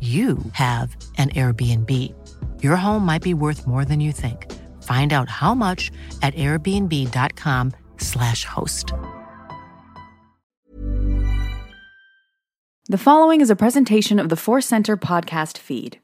you have an Airbnb. Your home might be worth more than you think. Find out how much at airbnb.com/slash host. The following is a presentation of the Force Center podcast feed.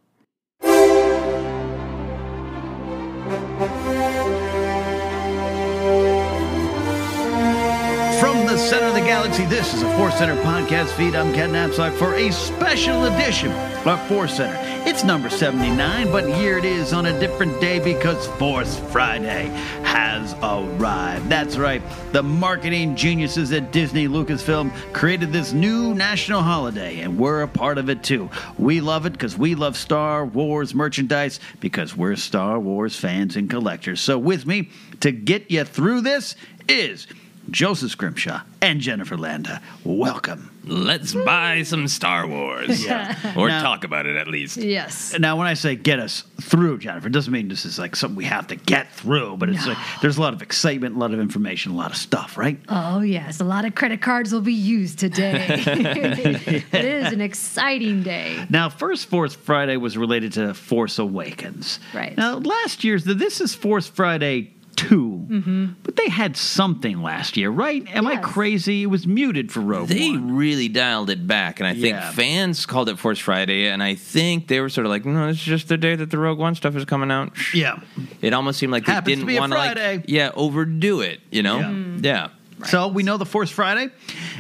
Galaxy, this is a Force Center podcast feed. I'm Ken Napzok for a special edition of Force Center. It's number 79, but here it is on a different day because Force Friday has arrived. That's right, the marketing geniuses at Disney Lucasfilm created this new national holiday, and we're a part of it too. We love it because we love Star Wars merchandise because we're Star Wars fans and collectors. So, with me to get you through this is Joseph Scrimshaw and Jennifer Landa. Welcome. Let's buy some Star Wars. Yeah. or Now- talk about it at least. Yes. Now, when I say get us through, Jennifer, it doesn't mean this is like something we have to get through, but it's like there's a lot of excitement, a lot of information, a lot of stuff, right? Oh, yes. A lot of credit cards will be used today. it is an exciting day. Now, First Force Friday was related to Force Awakens. Right. Now, last year's, the this is Force Friday 2, Mm-hmm. but they had something last year, right? Am I crazy? It was muted for Rogue They One. really dialed it back, and I think Yeah. fans called it Force Friday, and I think they were sort of like, "No, it's just the day that the Rogue One stuff is coming out." Yeah. It almost seemed like they Happens to didn't want to, Friday. like, yeah, overdo it. You know? Yeah. Mm. Yeah. So we know the Force Friday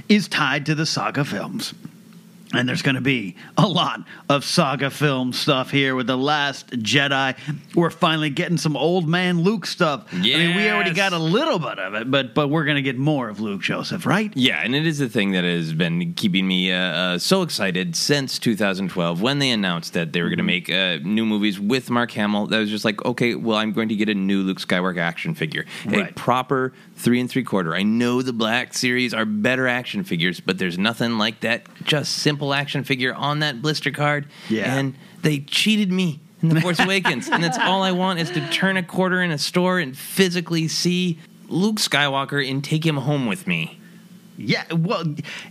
is tied to the saga films. And there's going to be a lot of saga film stuff here with The Last Jedi. We're finally getting some old man Luke stuff. I mean, we already got a little bit of it, but but we're going to get more of Luke Joseph, right? Yeah, and it is the thing that has been keeping me uh, uh, so excited since 2012 when they announced that they were going to make uh, new movies with Mark Hamill. That was just like, okay, well, I'm going to get a new Luke Skywalker action figure, a Right. proper three and three quarter. I know the Black Series are better action figures, but there's nothing like that just simple action figure on that blister card. Yeah. and they cheated me. In the Force Awakens, and that's all I want is to turn a quarter in a store and physically see Luke Skywalker and take him home with me. Yeah, well,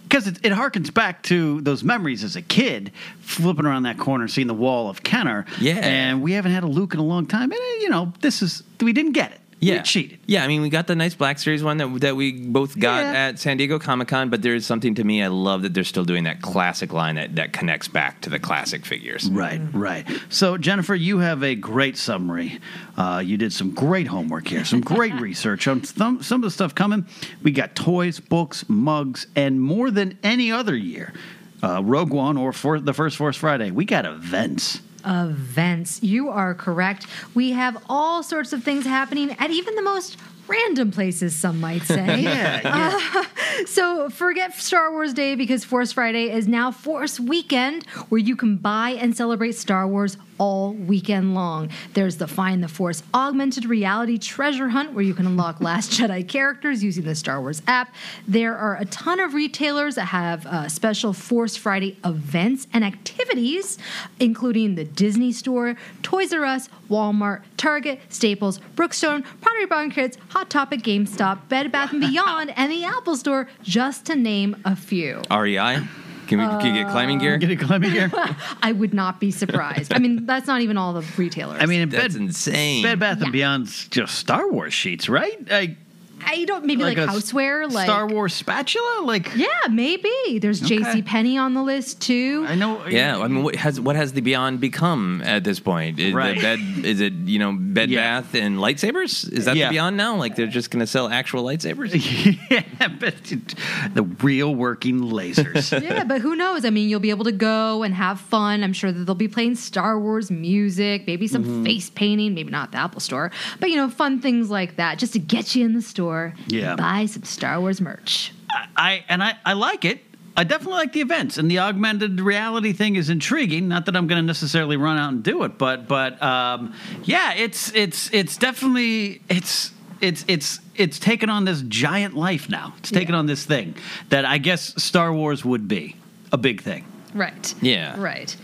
because it, it harkens back to those memories as a kid, flipping around that corner, seeing the wall of Kenner. Yeah. and we haven't had a Luke in a long time. And uh, you know, this is we didn't get it. Yeah, we cheated. Yeah, I mean, we got the nice Black Series one that that we both got Yeah. at San Diego Comic Con, but there's something to me. I love that they're still doing that classic line that that connects back to the classic figures. Right, right. So, Jennifer, you have a great summary. Uh, you did some great homework here, some great research on some, some of the stuff coming. We got toys, books, mugs, and more than any other year, uh, Rogue One or for the First Force Friday, we got events. Events. You are correct. We have all sorts of things happening at even the most random places, some might say. Yeah, yeah. Uh, so forget Star Wars Day because Force Friday is now Force Weekend, where you can buy and celebrate Star Wars all weekend long. There's the Find the Force augmented reality treasure hunt, where you can unlock Last Jedi characters using the Star Wars app. There are a ton of retailers that have uh, special Force Friday events and activities, including the Disney Store, Toys R Us, Walmart, Target, Staples, Brookstone, Pottery Barn Kids, Hot Topic, GameStop, Bed Bath & Beyond, and the Apple Store, just to name a few. REI, can we can you get climbing gear? Get a climbing gear. I would not be surprised. I mean, that's not even all the retailers. I mean, in That's Bed, insane. Bed Bath Yeah. and Beyond's just Star Wars sheets, right? Like, I don't maybe like, a houseware, like Star Wars spatula, like. Yeah, maybe. There's Okay. J.C. Penney on the list too. I know. Yeah, I mean, what has what has the Beyond become at this point? Is Right. the bed is it you know bed Yeah. bath and lightsabers? Is that Yeah. the Beyond now? Like they're just going to sell actual lightsabers? yeah, but the real working lasers. yeah, but who knows? I mean, you'll be able to go and have fun. I'm sure that they'll be playing Star Wars music, maybe some Mm-hmm. face painting, maybe not at the Apple Store, but you know, fun things like that, just to get you in the store. Yeah. buy some Star Wars merch. I and I, I like it. I definitely like the events, and the augmented reality thing is intriguing. Not that I'm going to necessarily run out and do it, but but um, yeah, it's it's it's definitely it's it's it's it's taken on this giant life now. It's taken on this thing that I guess Star Wars would be a big thing. Right. Yeah. Right.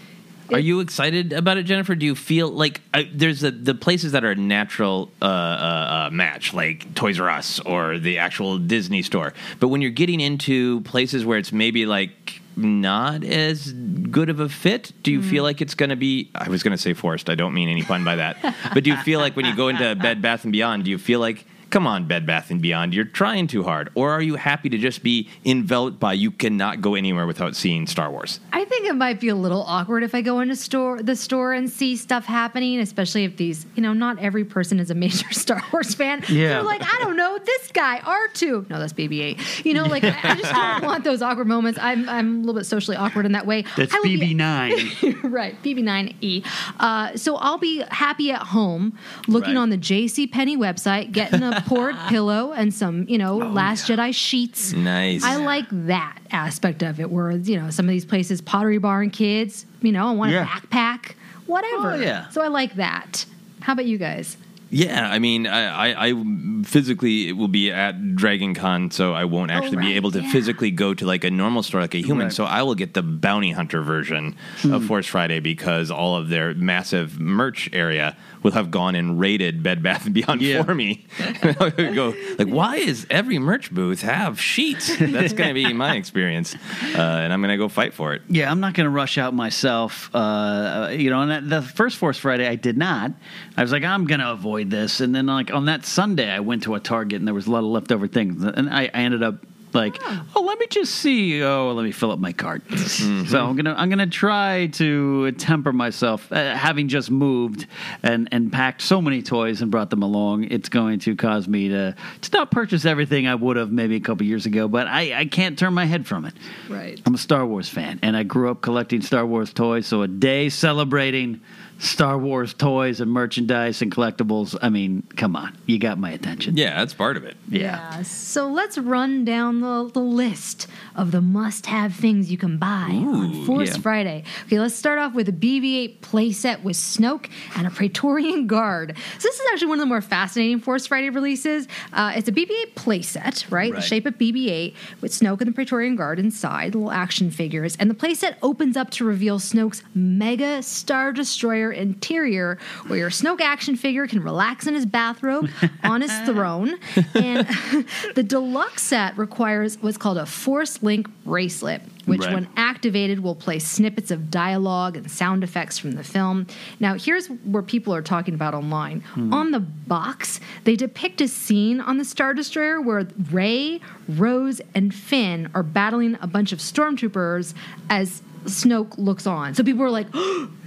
Are you excited about it, Jennifer? Do you feel like uh, there's the, the places that are a natural uh, uh, uh, match, like Toys R Us or the actual Disney store? But when you're getting into places where it's maybe like not as good of a fit, do you feel like it's going to be? I was going to say forced. I don't mean any pun by that. but do you feel like when you go into Bed Bath and Beyond, do you feel like Come on, Bed Bath and Beyond, you're trying too hard, or are you happy to just be enveloped by you cannot go anywhere without seeing Star Wars? I think it might be a little awkward if I go into store the store and see stuff happening, especially if these, you know, not every person is a major Star Wars fan. Yeah. They're like, I don't know, this guy, R2. No, that's BB-8. You know, like I I just don't want those awkward moments. I'm I'm a little bit socially awkward in that way. That's I will be- BB9. right, BB9E. Uh, so I'll be happy at home looking Right. on the J.C. Penney website, getting a poured pillow and some, you know, Oh, Last Jedi sheets. Nice. I like that aspect of it, where you know some of these places, Pottery Barn kids, you know, I want Yeah. a backpack, whatever. Oh, yeah. So I like that. How about you guys? Yeah, I mean, I, I, I physically will be at Dragon Con, so I won't actually right, be able to yeah. physically go to like a normal store like a human. Right. So I will get the bounty hunter version of hmm. Force Friday because all of their massive merch area will have gone and raided Bed Bath and Beyond Yeah. for me. I would go like, why is every merch booth have sheets? That's going to be my experience, uh, and I'm going to go fight for it. Yeah, I'm not going to rush out myself. Uh, you know, and that, the first Force Friday, I did not. I was like, I'm going to avoid this. And then, like, on that Sunday, I went to a Target and there was a lot of leftover things. And I, I ended up Like, oh, let me just see. Oh, let me fill up my cart. So I'm gonna I'm gonna try to temper myself. Uh, having just moved and and packed so many toys and brought them along, it's going to cause me to to not purchase everything I would have maybe a couple years ago. But I I can't turn my head from it. Right. I'm a Star Wars fan, and I grew up collecting Star Wars toys. So a day celebrating Star Wars toys and merchandise and collectibles. I mean, come on, you got my attention. Yeah, that's part of it. Yeah. So let's run down the, the list of the must have things you can buy on Force yeah. Friday. Okay, let's start off with a BB 8 playset with Snoke and a Praetorian Guard. So, this is actually one of the more fascinating Force Friday releases. Uh, it's a BB 8 playset, right? The shape of BB 8 with Snoke and the Praetorian Guard inside, little action figures. And the playset opens up to reveal Snoke's mega Star Destroyer interior, where your Snoke action figure can relax in his bathrobe on his throne. And the deluxe set requires what's called a Force Link bracelet, which, Right. when activated, will play snippets of dialogue and sound effects from the film. Now, here's where people are talking about online. Hmm. On the box, they depict a scene on the Star Destroyer where Rey, Rose, and Finn are battling a bunch of stormtroopers as Snoke looks on. So people are like,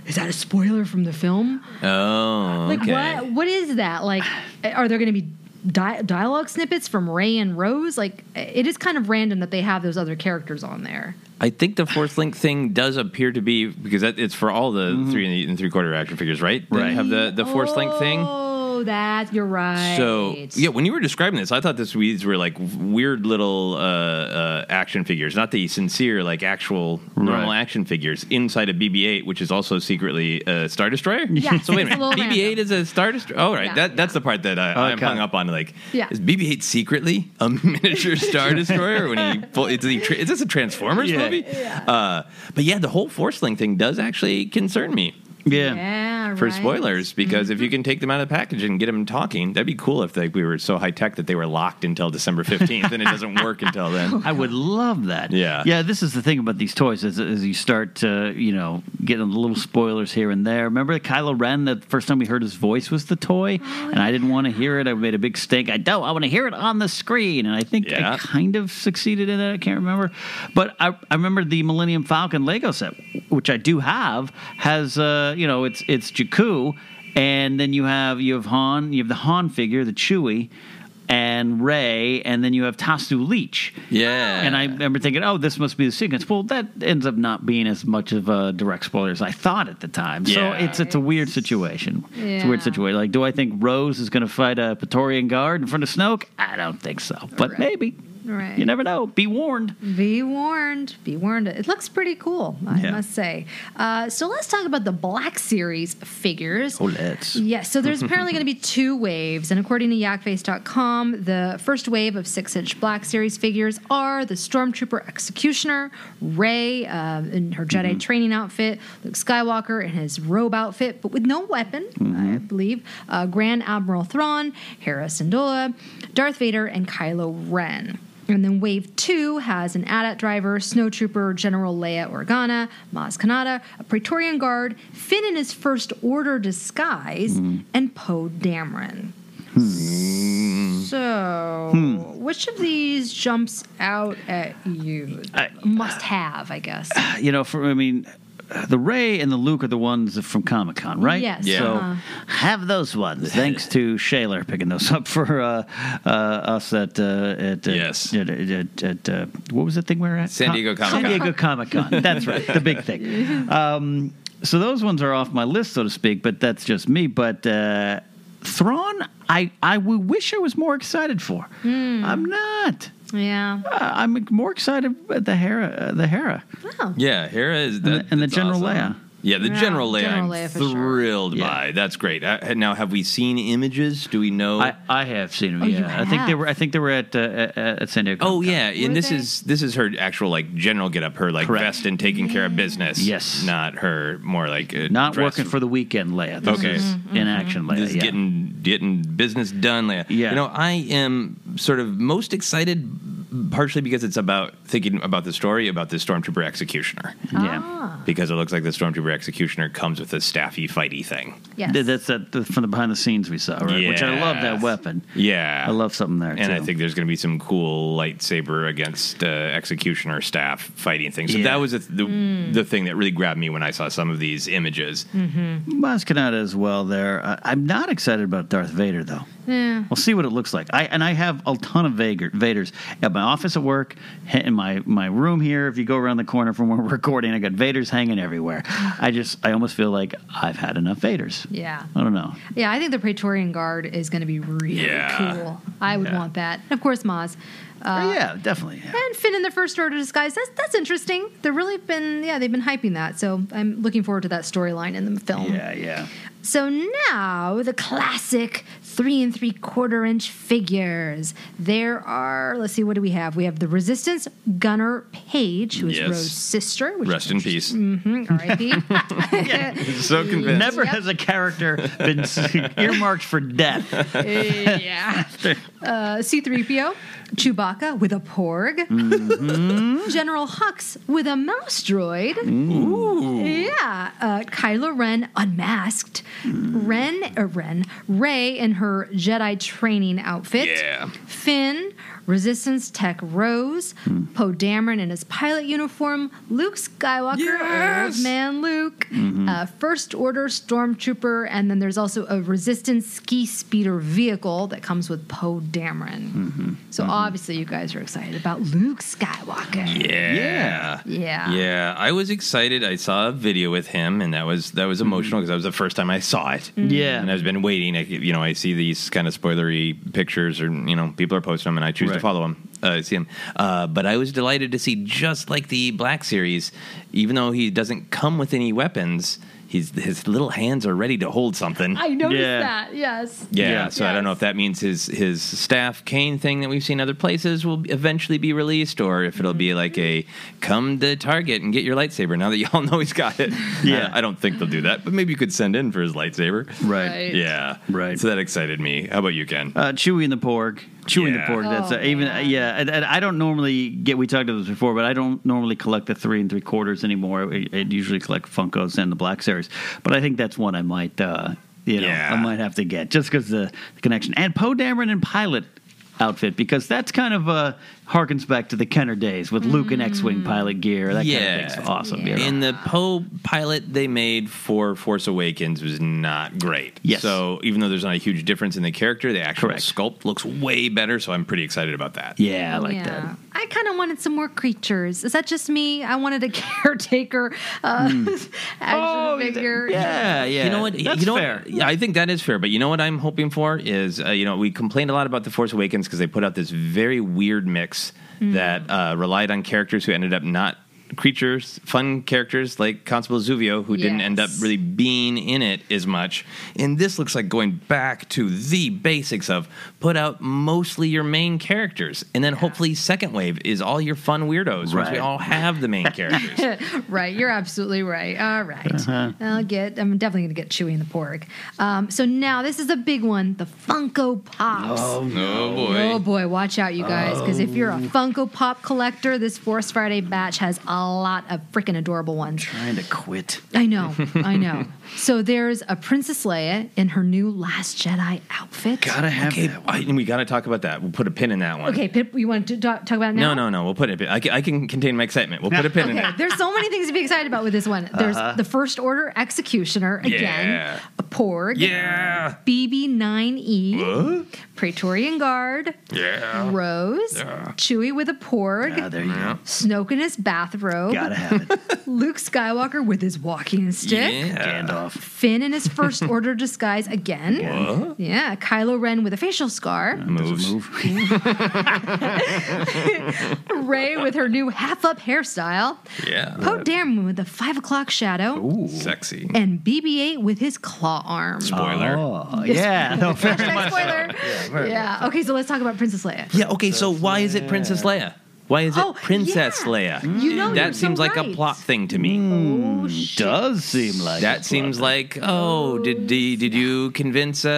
is that a spoiler from the film? Oh, Like okay. what? What is that? Like, are there going to be di- dialogue snippets from Rey and Rose? Like, it is kind of random that they have those other characters on there. I think the Force Link thing does appear to be because that, it's for all the mm-hmm. three and three quarter action figures, right? That Right. Have the the Force Link thing. Oh, Oh, that you're right. So yeah, when you were describing this, I thought this these were like weird little uh, uh, action figures, not the sincere like actual normal Right. action figures inside a BB-8, which is also secretly a Star Destroyer. Yeah. so wait a it's a minute, BB-8 is a Star Destroyer. Oh right, Yeah, that that's the part that I, I'm Okay. hung up on. Like, Yeah. is BB-8 secretly a miniature Star Destroyer? when he pull, is, he tra- is this a Transformers Yeah. movie? Uh, but yeah, the whole Force Link thing does actually concern me Yeah. Yeah, for right. spoilers because if you can take them out of the package and get them talking, that'd be cool if like we were so high tech that they were locked until December fifteenth and it doesn't work until then. I would love that. Yeah. Yeah, this is the thing about these toys is as you start to, you know, getting the little spoilers here and there. Remember Kylo Ren, the first time we heard his voice was the toy? and I didn't want to hear it. I made a big stink. I don't. I want to hear it on the screen. And I think Yeah. I kind of succeeded in it. I can't remember. But I, I remember the Millennium Falcon Lego set, which I do have, has, uh, you know, it's it's Jakku. And then you have you have Han, you have the Han figure, the Chewie, and Rey, and then you have Tasu Leech. Yeah. And I remember thinking, oh, this must be the sequence. Well, that ends up not being as much of a direct spoiler as I thought at the time. So it's it's a weird situation. It's a weird situation. Like, do I think Rose is going to fight a Praetorian Guard in front of Snoke? I don't think so. But maybe. Right. You never know. Be warned. Be warned. Be warned. It looks pretty cool, I Yeah. must say. Uh, so let's talk about the Black Series figures. Oh, let's. Yes, so there's apparently going to be two waves, and according to yakface.com, the first wave of six inch Black Series figures are the Stormtrooper Executioner, Rey uh, in her Jedi training outfit, Luke Skywalker in his robe outfit, but with no weapon, I believe, uh, Grand Admiral Thrawn, Hera Syndulla, Darth Vader, and Kylo Ren. And then Wave 2 has an AT-AT driver, Snowtrooper, General Leia Organa, Maz Kanata, a Praetorian Guard, Finn in his First Order disguise, hmm. and Poe Dameron. Hmm. So, hmm. which of these jumps out at you? I, Must have, I guess. You know, for I mean, the Rey and the Luke are the ones from Comic Con, right? Yes, Yeah. So uh-huh. have those ones. Thanks to Shaler picking those up for uh, uh, us at uh, at uh, Yes. at, at, at, uh, what was the thing we were at? San Diego Comic-Con. San Diego Comic Con. That's right, the big thing. Um, so those ones are off my list, so to speak. But that's just me. But uh, Thrawn, I I wish I was more excited for. Hmm. I'm not. Yeah. Uh, I'm more excited about the Hera. Uh, the Hera. Oh. Yeah, Hera is And the- and the General awesome. Leia. Yeah, the Yeah, General Leia. General I'm Leia for sure. thrilled Yeah. by. That's great. Uh, now, have we seen images? Do we know? I, I have seen them. Oh, you yeah, I think they have? were. I think they were at uh, at, at San Diego. Oh Comic-Con. yeah, Were and this they? is this is her actual like general get up, her like Correct. vest and taking care of business. Yes. not her more like uh, not dress- working for the weekend, Leia. This Okay. is in action, Leia. Just yeah. getting getting business done. Leia. Yeah. You know, I am sort of most excited partially because it's about thinking about the story about the stormtrooper executioner. Yeah. Because it looks like the stormtrooper executioner comes with a staffy fighty thing. Yes. Th- That's that from the behind the scenes we saw, right? Which I love that weapon. Yeah, I love something there. and I think there's going to be some cool lightsaber against uh, executioner staff fighting things. So Yeah. that was the, the, Mm. the thing that really grabbed me when I saw some of these images. Maz Kanata as well. There, I, I'm not excited about Darth Vader though. Yeah. We'll see what it looks like. I and I have a ton of Vader, Vaders at my office at work, in my my room here. If you go around the corner from where we're recording, I got Vaders hanging everywhere. I just I almost feel like I've had enough Vaders. Yeah. I don't know. Yeah, I think the Praetorian Guard is going to be really Yeah. cool. I would want that. And of course, Maz. Uh, yeah, definitely. And Finn in the First Order disguise. That's that's interesting. They've really been yeah they've been hyping that. So I'm looking forward to that storyline in the film. Yeah, yeah. So now the classic three and three quarter inch figures. There are let's see what do we have? We have the Resistance Gunner Page, who is Yes. Rose's sister. Which Rest in peace. Mm-hmm, R.I.P. so convinced. Never has a character been earmarked for death. yeah. Uh, C3PO, Chewbacca with a porg, Mm-hmm. General Hux with a mouse droid. Yeah. Uh, Kylo Ren unmasked. Mm. Ren, or Ren, Rey in her Jedi training outfit. Yeah. Finn, Resistance Tech Rose, Hmm. Poe Dameron in his pilot uniform, Luke Skywalker, Old Man Luke, Mm-hmm. uh, First Order Stormtrooper, and then there's also a Resistance ski speeder vehicle that comes with Poe Dameron. Mm-hmm. So obviously, you guys are excited about Luke Skywalker. Yeah. Yeah. Yeah, I was excited. I saw a video with him, and that was that was emotional because that was the first time I saw it. Yeah. and I've been waiting. I, you know, I see these kind of spoilery pictures, or you know, people are posting them, and I choose to follow him, Uh, see him, uh, but I was delighted to see just like the Black Series, even though he doesn't come with any weapons. He's, his little hands are ready to hold something. I noticed Yeah. that, yes. Yeah, Yeah. so I don't know if that means his his staff cane thing that we've seen other places will eventually be released, or if it'll be like a come to Target and get your lightsaber. Now that y'all know he's got it, Yeah. I, I don't think they'll do that, but maybe you could send in for his lightsaber. Right. Right. Yeah, Right. So that excited me. How about you, Ken? Uh, Chewie and the Porg. Chewie and the Yeah. Porg. That's uh, Oh, even man. yeah. And, and I don't normally get. We talked about this before, but I don't normally collect the three and three quarters anymore. I, I usually collect Funkos and the Black Series. But I think that's one I might. Uh, you know, Yeah. I might have to get just because the, the connection and Poe Dameron and Pilot outfit because that's kind of uh, harkens back to the Kenner days with Luke and X-wing pilot gear. That kind of thing's awesome. you know? In the Poe pilot they made for Force Awakens was not great. Yes. So even though there's not a huge difference in the character, the actual Correct. sculpt looks way better. So I'm pretty excited about that. yeah, I like yeah. that. I kind of wanted some more creatures. Is that just me? I wanted a caretaker uh, action figure. Hmm. Yeah, yeah. You know what? That's you know fair. What? Yeah, I think that is fair. But you know what I'm hoping for is, uh, you know, we complained a lot about the Force Awakens because they put out this very weird mix that uh, relied on characters who ended up not creatures, fun characters like Constable Zuvio, who didn't end up really being in it as much. And this looks like going back to the basics of put out mostly your main characters, and then hopefully second wave is all your fun weirdos. Once we all have the main characters. right, you're absolutely right. All right. Uh-huh. I'll get. I'm definitely gonna get Chewie and the Porg. Um, so now this is a big one: the Funko Pops. oh boy. Oh boy, watch out, you guys, because if you're a Funko Pop collector, this Force Friday batch has a lot of freaking adorable ones. Trying to quit. I know, I know. So there's a Princess Leia in her new Last Jedi outfit. Gotta have Okay, that. I, we got to talk about that. We'll put a pin in that one. Okay, Pip, you want to talk, talk about it now? No, no, no. We'll put it. I can, I can contain my excitement. We'll put a pin in Okay, it. there's so many things to be excited about with this one. Uh-huh. There's the First Order Executioner again, Yeah. a Porg, Yeah. BB9E, Praetorian Guard, Yeah. Rose, Chewie with a Porg, Ah, there you go. Snoke in his bathrobe, Gotta have it. Luke Skywalker with his walking stick. Yeah. Gandalf. Finn in his first order disguise again. What? Yeah, Kylo Ren with a facial scar. Moves. Move. Rey with her new half up hairstyle. Yeah. Poe Dameron with the five o'clock shadow. Ooh. Sexy. And BB-8 with his claw arm. Spoiler. Oh, yeah. No, fair Hashtag spoiler. Yeah, Okay, so let's talk about Princess Leia. Yeah. Okay. So why is it Princess Leia? Why is it Oh, Princess yeah. Leia? You know, that you're seems so like a plot thing to me. Oh, shit. does seem like That a seems plot. like oh, did did, did you convince uh,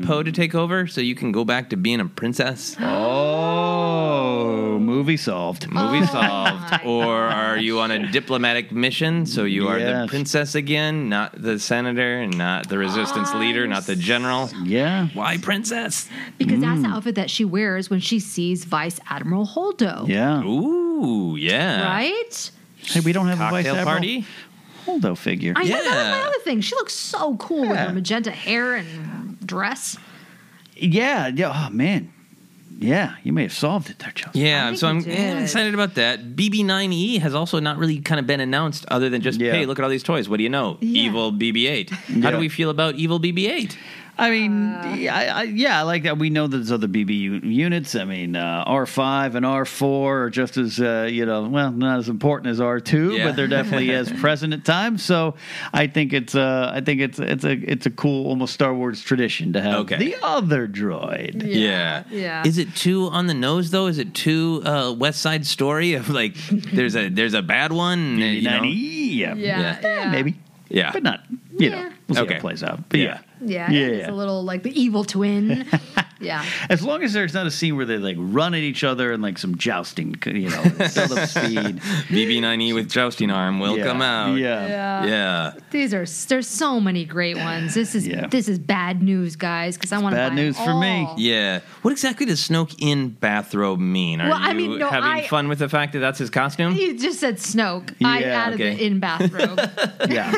uh, Poe to take over so you can go back to being a princess? Oh, Movie solved. Movie solved. Or are you on a diplomatic mission? So you are the princess again, not the senator, and not the resistance leader, not the general. Yeah. Why princess? Because that's Mm. the outfit that she wears when she sees Vice Admiral Holdo. Yeah. Ooh, yeah. Right? Hey, we don't have a vice Cocktail admiral party? Holdo figure. I know that was Yeah. my other thing. She looks so cool with Yeah. her magenta hair and dress. Yeah. Yeah. Oh man. Yeah. You may have solved it there, Chelsea. Yeah, think so I'm did. excited about that. BB9E has also not really kind of been announced other than just, Yeah. hey, look at all these toys. What do you know? Yeah. Evil BB8. How Yeah. do we feel about Evil BB8? I mean, Uh, yeah, I, I, yeah, like that. We know that there's other BB units. I mean, uh, R5 and R4 are just as, uh, you know, well, not as important as R2, Yeah. but they're definitely as present at times. So I think it's, uh, I think it's, it's a, it's a cool, almost Star Wars tradition to have Okay. the other droid. Yeah. yeah. Is it too on the nose though? Is it too uh, West Side Story of like there's a there's a bad one? you know? yeah, Yeah, yeah. maybe, Yeah. but not, you Yeah. know, we'll see Okay. how it plays out. But Yeah. yeah. Yeah, Yeah, it's a little like the evil twin. yeah. As long as there's not a scene where they like run at each other and like some jousting, you know, build up speed. BB9E E with jousting arm will Yeah. come out. Yeah. Yeah. Yeah. These are there's so many great ones. This is Yeah. this is bad news, guys, because I want to bad buy news them for me. Yeah. What exactly does Snoke in bathrobe mean? Are Well, you I mean, no, having I- fun with the fact that that's his costume? You just said Snoke. I Yeah, added okay. the in bathrobe. Yeah.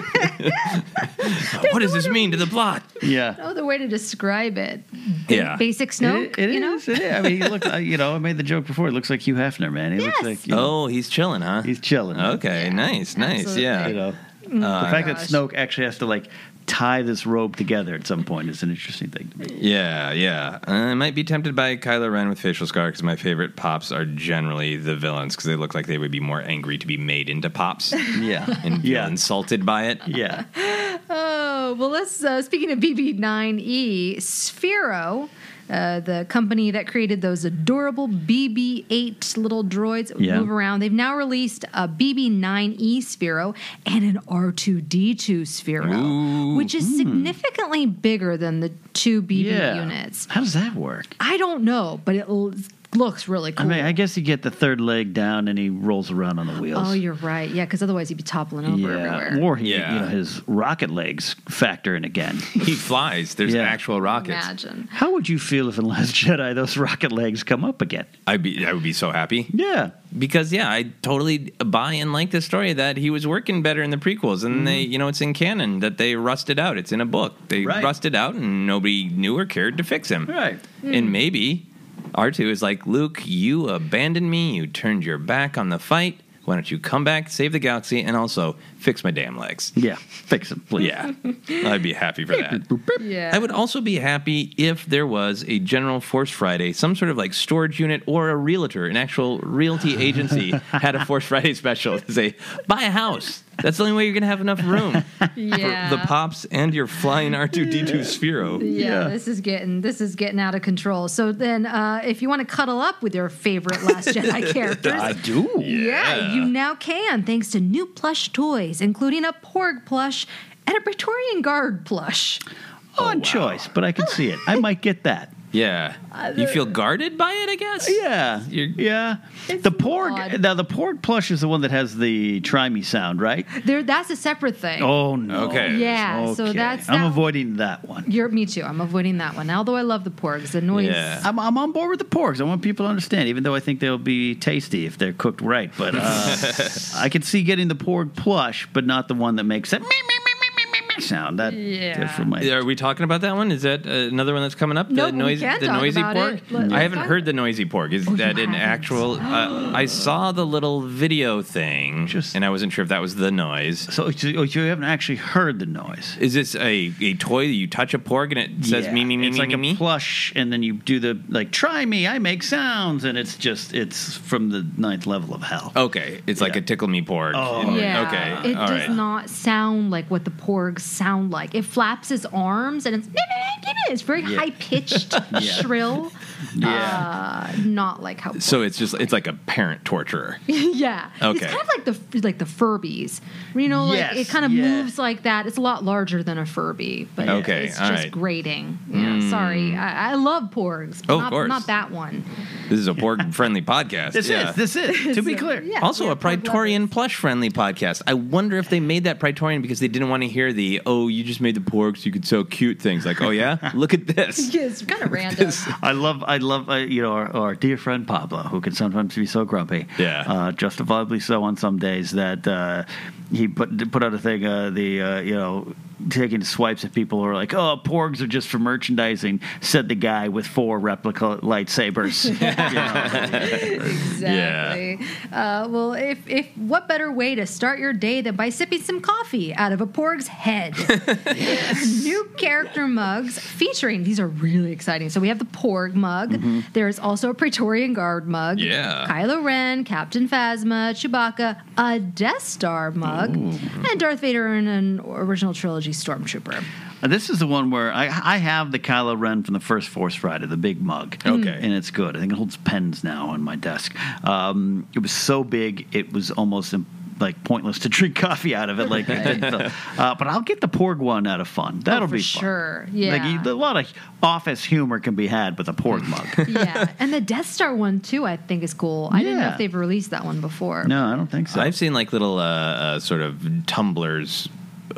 what does this mean to the plot? Yeah. no other way to describe it. Yeah. Basic Snoke. It- it you know. is, it is. I mean, he looked. uh, You know, I made the joke before. It looks like Hugh Hefner, man. He Yes. looks like. You know, Oh, he's chilling, huh? he's chilling. Okay, nice, nice. absolutely. Yeah. You know, the fact that gosh. Snoke actually has to like tie this robe together at some point is an interesting thing to me. Yeah, yeah. Uh, I might be tempted by Kylo Ren with facial scar because my favorite pops are generally the villains because they look like they would be more angry to be made into pops Yeah. and feel Yeah. insulted by it. Yeah. Oh well, let's. Uh, speaking of BB9E, Sphero. Uh, the company that created those adorable BB-8 little droids that Yeah. move around. They've now released a BB-9E Sphero and an R2D2 Sphero, which is significantly bigger than the two BB. Yeah. units. How does that work? I don't know, but it looks really cool. I mean, I guess you get the third leg down and he rolls around on the wheels. oh, you're right. Yeah, because otherwise he'd be toppling over everywhere. Or he, Yeah. you know, his rocket legs factor in again. He flies. There's Yeah. actual rockets. Imagine. How would you feel if in Last Jedi those rocket legs come up again? I'd be. I would be so happy Yeah. because yeah, I totally buy and like the story that he was working better in the prequels, and they, mm-hmm. you know, it's in canon that they rusted out. It's in a book. They Right. rusted out, and nobody knew or cared to fix him. Right. And hmm. maybe R2 is like, Luke, you abandoned me. You turned your back on the fight. Why don't you come back, save the galaxy, and also fix my damn legs? Yeah. Fix him, please. Yeah, I'd be happy for that. Yeah. I would also be happy if there was a General Force Friday, some sort of like storage unit or a realtor, an actual realty agency had a Force Friday special to say, buy a house. That's the only way you're going to have enough room yeah. for the pops and your flying R2D2 Sphero. Yeah, this is getting this is getting out of control. So then, uh, if you want to cuddle up with your favorite Last Jedi characters, I do. yeah, you now can thanks to new plush toys, including a Porg plush and a Praetorian Guard plush. On choice, but I can see it. I might get that. Yeah. You feel guarded by it, I guess? Yeah, You're- yeah. It's the Porg. odd. Now the Porg plush is the one that has the try me sound, right? There, that's a separate thing. Oh no. Okay. Yeah, so Okay. that's I'm that- avoiding that one. You're me too. I'm avoiding that one. Although I love the Porgs, the noise. Yeah. I'm, I'm on board with the porgs. I want people to understand, even though I think they'll be tasty if they're cooked right. But uh, I can see getting the porg plush, but not the one that makes that sound. That Yeah. for my Are we talking about that one? Is that uh, another one that's coming up? No, the we noisy, can the talk noisy about porg. it. Let- I haven't let's heard the noisy porg. Is Oh, you that an haven't? actual? Uh, I saw the little video thing, Just- and I wasn't sure if that was the noise. So, so you haven't actually heard the noise. Is this a, a toy that you touch a porg and it says Yeah. me me me It's me like me a me? plush, and then you do the like. Try me, I make sounds, and it's just it's from the ninth level of hell. Okay, it's like Yeah. a tickle me porg. Oh, And- Yeah. Okay. It all does right. not sound like what the porgs sound like. It flaps its arms and it's it's very Yeah. high pitched, shrill. Yeah. Uh, not like how. So it's just it's like a parent torturer. yeah. Okay. It's kind of like the like the Furbies. You know, like Yes, it kind of yeah. moves like that. It's a lot larger than a Furby, but Okay, it's all just right. grating. Yeah. Sorry, I, I love porgs. But Oh, of course. not that one. This is a porg friendly podcast. This yeah. is. This is. To be So, clear. yeah, also a Praetorian plush friendly podcast. I wonder if they made that Praetorian because they didn't want to hear the oh you just made the porg so you could sell cute things like oh yeah look at this. Yeah, it's kind of random. I love, I love, uh, you know, our, our dear friend Pablo, who can sometimes be so grumpy. Yeah. Uh, justifiably so on some days that uh, he put put out a thing, uh, the uh, you know, taking swipes at people who are like, "Oh, porgs are just for merchandising," said the guy with four replica lightsabers. You know? Exactly. Uh, well, if if what better way to start your day than by sipping some coffee out of a porg's head? New character mugs featuring these are really exciting. So we have the porg mug. There's also a Praetorian Guard mug. Yeah. Kylo Ren, Captain Phasma, Chewbacca, a Death Star mug, and Darth Vader in an original trilogy stormtrooper. Uh, This is the one where I, I have the Kylo Ren from the first Force Friday, the big mug. Okay. And it's good. I think it holds pens now on my desk. Um, it was so big, it was almost um, like pointless to drink coffee out of it. Like, it didn't uh, But I'll get the Porg one out of fun. That'll Oh, for be fun. sure. Yeah. Like, you- a lot of office humor can be had with a Porg mug. yeah, and the Death Star one too, I think is cool. I didn't know if they've released that one before. no, I don't think so. I've seen like little uh, uh, sort of tumblers.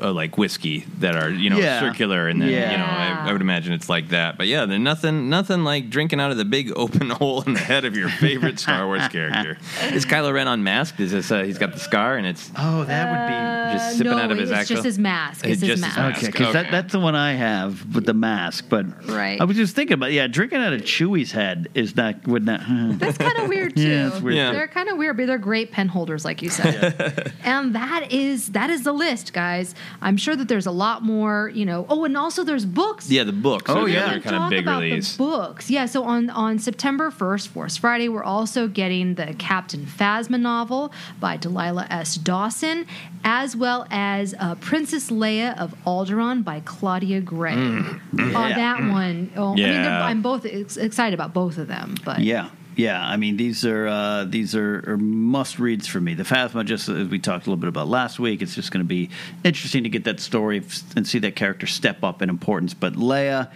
Uh, like whiskey that are you know Yeah. circular and then you know I, I would imagine it's like that but yeah there's nothing nothing like drinking out of the big open hole in the head of your favorite Star Wars character is Kylo Ren unmasked is this uh, he's got the scar and it's oh, that would be. just sipping no, out of his it's actual just his mask. It's It's his just his mask. mask. Okay, because Okay. that, that's the one I have with the mask. But Right. I was just thinking about yeah, drinking out of Chewie's head is not would not. That's kind of weird too. Yeah, it's weird. Yeah. They're kind of weird, but they're great pen holders, like you said. and that is that is the list, guys. I'm sure that there's a lot more. You know. Oh, and also there's books. yeah the books Oh, yeah. other Let's kind of talk big about release The books, yeah. So on on September first, Force Friday, we're also getting the Captain Phasma novel by Delilah S. Dawson, as well as uh, Princess Leia of Alderaan by Claudia Gray. Mm. Uh, that one, oh, I mean, they're- Yeah. I'm both ex- excited about both of them, but Yeah. Yeah, I mean these are uh, these are, are must reads for me. The Phasma, just as we talked a little bit about last week, it's just going to be interesting to get that story and see that character step up in importance. But Leia,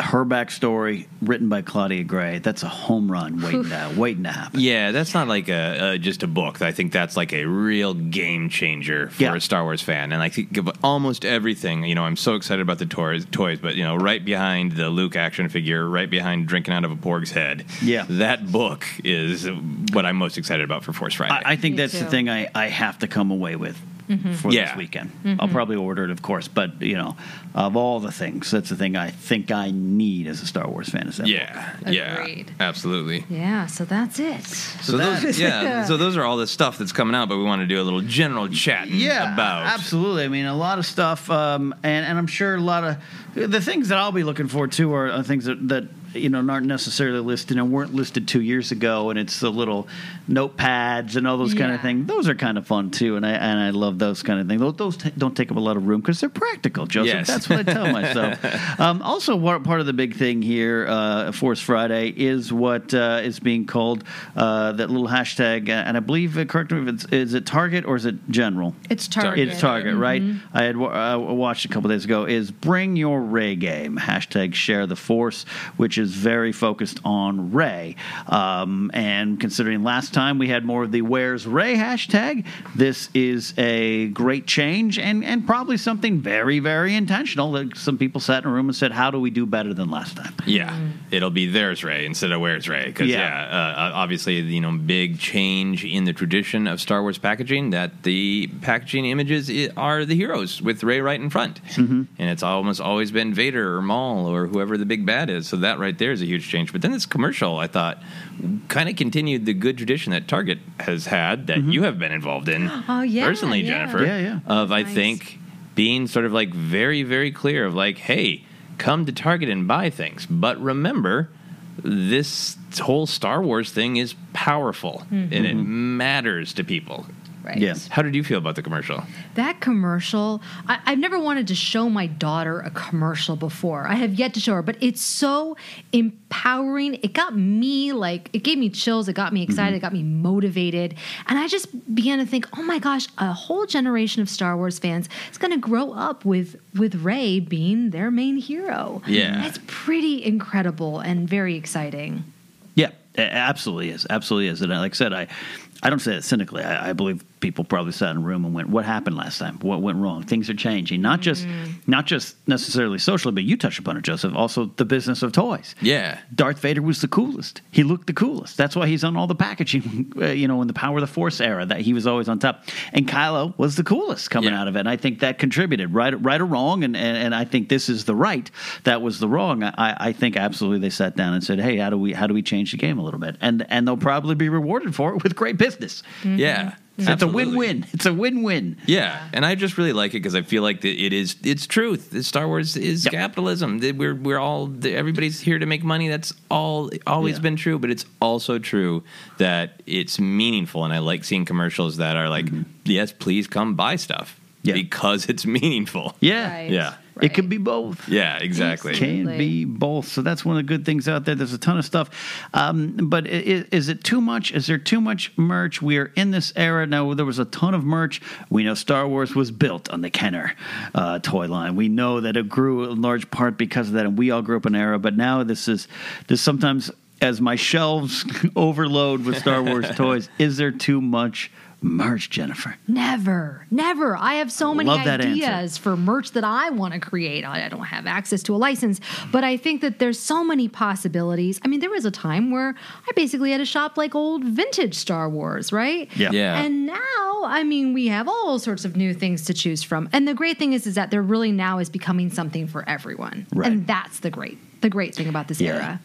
her backstory written by Claudia Gray, that's a home run waiting to waiting to happen. Yeah, that's not like a uh, just a book. I think that's like a real game changer for Yeah. a Star Wars fan. And I think of almost everything. You know, I'm so excited about the toys, toys, but you know, right behind the Luke action figure, right behind drinking out of a Porg's head. Yeah. that book is what I'm most excited about for Force Friday. I, I think Me that's too. the thing I, I have to come away with for Yeah. this weekend. I'll probably order it, of course, but you know, of all the things, that's the thing I think I need as a Star Wars fan. Is that book. yeah, yeah, Agreed. absolutely. yeah. So that's it. So those, yeah, so those are all the stuff that's coming out, but we want to do a little general chat yeah, about absolutely. I mean, a lot of stuff, um, and and I'm sure a lot of the things that I'll be looking for too are, are things that that you know aren't necessarily listed and weren't listed two years ago, and it's the little notepads and all those kind of things. Those are kind of fun too, and I and I love those kind of things. Those, those ta don't take up a lot of room because they're practical, Joseph. Yes. That's what I tell myself. um, also, what, part of the big thing here, uh, Force Friday, is what uh, is being called uh, that little hashtag, uh, and I believe, uh, correct me if it's is it Target or is it General? It's Target. It's Target, right? I had wa- uh, watched a couple days ago. Is bring your Rey game hashtag Share the Force, which is very focused on Rey. Um, and considering last time we had more of the Where's Rey hashtag, this is a great change and and probably something very very intentional. That some people sat in a room and said, "How do we do better than last time?" Yeah, it'll be there's Rey instead of where's Rey. Because Yeah. yeah, uh, obviously you know big change in the tradition of Star Wars packaging that the packaging images are the heroes with Rey right in front, Mm-hmm. and it's almost always been Vader or Maul or whoever the big bad is. So that right there is a huge change. But then this commercial, I thought, kind of continued the good tradition that Target has had that you have been involved in Oh, yeah, personally, yeah. Jennifer. Mm-hmm. Yeah, yeah. Of I think being sort of like very, very clear of like, hey, come to Target and buy things. But remember, this whole Star Wars thing is powerful and it matters to people. Right. Yeah. How did you feel about the commercial? That commercial, I, I've never wanted to show my daughter a commercial before. I have yet to show her, but it's so empowering. It got me like, it gave me chills. It got me mm-hmm. excited. It got me motivated. And I just began to think, oh my gosh, a whole generation of Star Wars fans is going to grow up with, with Rey being their main hero. Yeah. That's pretty incredible and very exciting. Yeah, It absolutely is. Absolutely is. And like I said, I, I don't say it cynically. I, I believe people probably sat in a room and went, "What happened last time? What went wrong? Things are changing. Not just not just necessarily socially, but you touched upon it, Joseph. Also, the business of toys. Yeah. Darth Vader was the coolest. He looked the coolest. That's why he's on all the packaging. Uh, you know, in the Power of the Force era, that he was always on top. And Kylo was the coolest coming out of it. And I think that contributed, right, right or wrong. And, and and I think this is the right. That was the wrong. I, I think absolutely they sat down and said, "Hey, how do we how do we change the game a little bit?" And and they'll probably be rewarded for it with great business. Mm-hmm. Yeah. It's a win-win. It's a win-win. Yeah, and I just really like it because I feel like it is it's truth. Star Wars is capitalism. That We're we're all everybody's here to make money. That's all always Yeah. been true, but it's also true that it's meaningful. And I like seeing commercials that are like, mm-hmm. "Yes, please come buy stuff." Yeah. because it's meaningful. Yeah, Right. Yeah. It could be both. Yeah, exactly. Can be both. So that's one of the good things out there. There's a ton of stuff. Um, but i- i- is it too much? Is there too much merch? We are in this era now. There was a ton of merch. We know Star Wars was built on the Kenner uh, toy line. We know that it grew in large part because of that, and we all grew up in an era. But now this is this sometimes as my shelves overload with Star Wars toys. Is there too much merch, Jennifer? Never, never. I have so many Love answer. ideas for merch that I want to create. I I don't have access to a license, but I think that there's so many possibilities. I mean, there was a time where I basically had a shop like old vintage Star Wars, right? Yeah. Yeah. And now, I mean, we have all sorts of new things to choose from. And the great thing is, is that there really now is becoming something for everyone, Right. and that's the great, the great thing about this Yeah. era.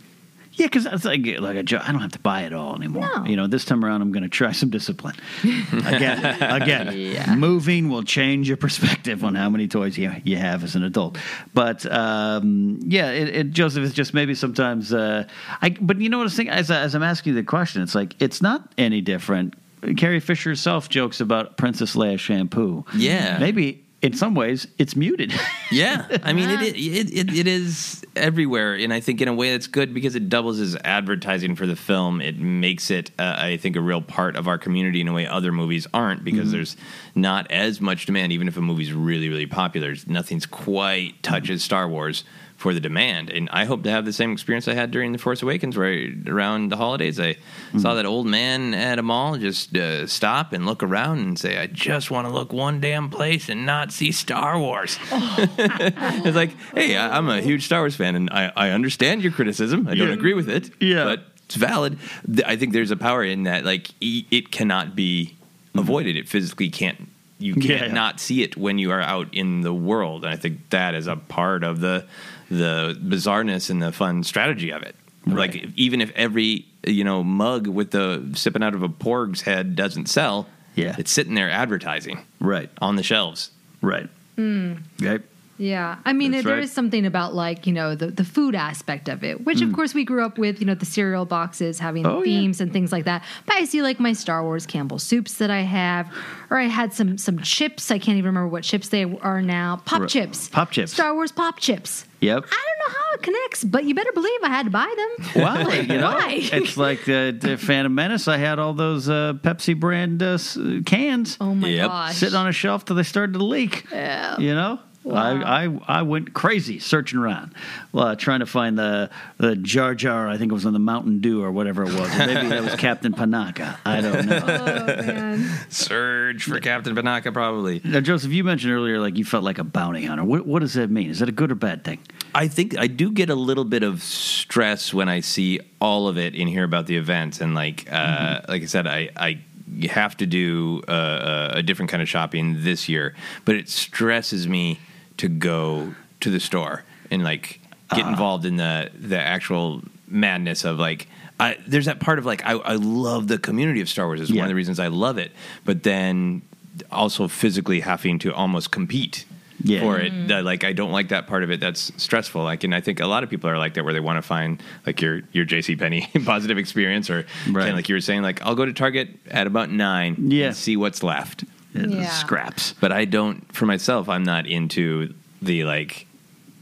Yeah, because it's like like a jo- I don't have to buy it all anymore. No. You know, this time around I'm going to try some discipline. again, again, moving will change your perspective on how many toys you you have as an adult. But um, yeah, it, it, Joseph is just maybe sometimes. Uh, I but you know what I'm saying? as, I- as I'm asking you the question, it's like it's not any different. Carrie Fisher herself jokes about Princess Leia shampoo. Yeah. maybe. In some ways, it's muted. Yeah, I mean it, it it it is everywhere, and I think in a way that's good because it doubles as advertising for the film. It makes it, uh, I think, a real part of our community in a way other movies aren't because Mhm. there's not as much demand. Even if a movie's really really popular, nothing's quite touches Star Wars for the demand. And I hope to have the same experience I had during the Force Awakens, where I- around the holidays I saw that old man at a mall just uh, stop and look around and say, "I just want to look one damn place and not see Star Wars." it's like, hey, I, I'm a huge Star Wars fan, and I, I understand your criticism. I don't Yeah. agree with it, Yeah. but it's valid. I think there's a power in that. Like, e- it cannot be avoided. It physically can't. You Yeah, can't yeah. not see it when you are out in the world. And I think that is a part of the the bizarreness and the fun strategy of it. Like, even if every you know mug with the sipping out of a porg's head doesn't sell, Yeah. it's sitting there advertising right on the shelves. Right. Mm. Right. Yeah, I mean, That's there right. is something about like you know the the food aspect of it, which of Mm. course we grew up with. You know, the cereal boxes having Oh, yeah. themes and things like that. But I see like my Star Wars Campbell soups that I have, or I had some some chips. I can't even remember what chips they are now. Pop Right. chips. Pop chips. Star Wars pop chips. Yep. I don't know how it connects, but you better believe I had to buy them. Well, Like, you know, why? it's like uh, the Phantom Menace. I had all those uh, Pepsi brand uh, cans. Oh my Yep. gosh. sitting on a shelf till they started to leak. Yeah. You know. I, I I went crazy searching around, uh, trying to find the the Jar Jar. I think it was on the Mountain Dew or whatever it was. Or maybe that was Captain Panaka. I don't know. Surge for Captain Panaka, probably. Now, Joseph, you mentioned earlier like you felt like a bounty hunter. What, what does that mean? Is that a good or bad thing? I think I do get a little bit of stress when I see all of it and hear about the events. And like, uh, like I said, I, I have to do uh, a different kind of shopping this year, but it stresses me to go to the store and like get involved in the the actual madness of like. I, there's that part of like I, I love the community of Star Wars. Is one of the reasons I love it, but then also physically having to almost compete Yeah. for it. Mm. That, like I don't like that part of it. That's stressful. Like, and I think a lot of people are like that, where they want to find like your your J.C. Penney positive experience, or Right. kinda like you were saying, like I'll go to Target at about nine, Yeah. and see what's left, Yeah. scraps. But I don't, for myself, I'm not into the like.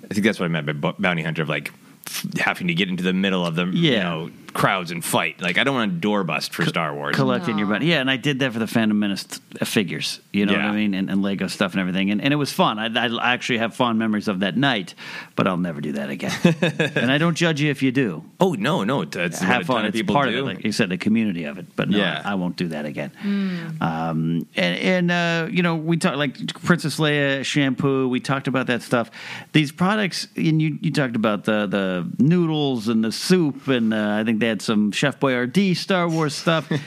I think that's what I meant by bounty hunter of like f- having to get into the middle of them, you Yeah. know, crowds and fight. Like I don't want to door bust for Star Wars. collecting your money. Yeah, and I did that for the Phantom Menace uh, figures. You know what Yeah. I mean, and, and Lego stuff and everything, and, and it was fun. I, I actually have fond memories of that night, but I'll never do that again. and I don't judge you if you do. Oh no, no, that's what have a fun. of It's people part do. of it, like you said, the community of it. But no, Yeah. I, I won't do that again. Um, and and uh, you know, we talked like Princess Leia shampoo. We talked about that stuff. These products, and you you talked about the the noodles and the soup, and uh, I think they had some Chef Boyardee Star Wars stuff.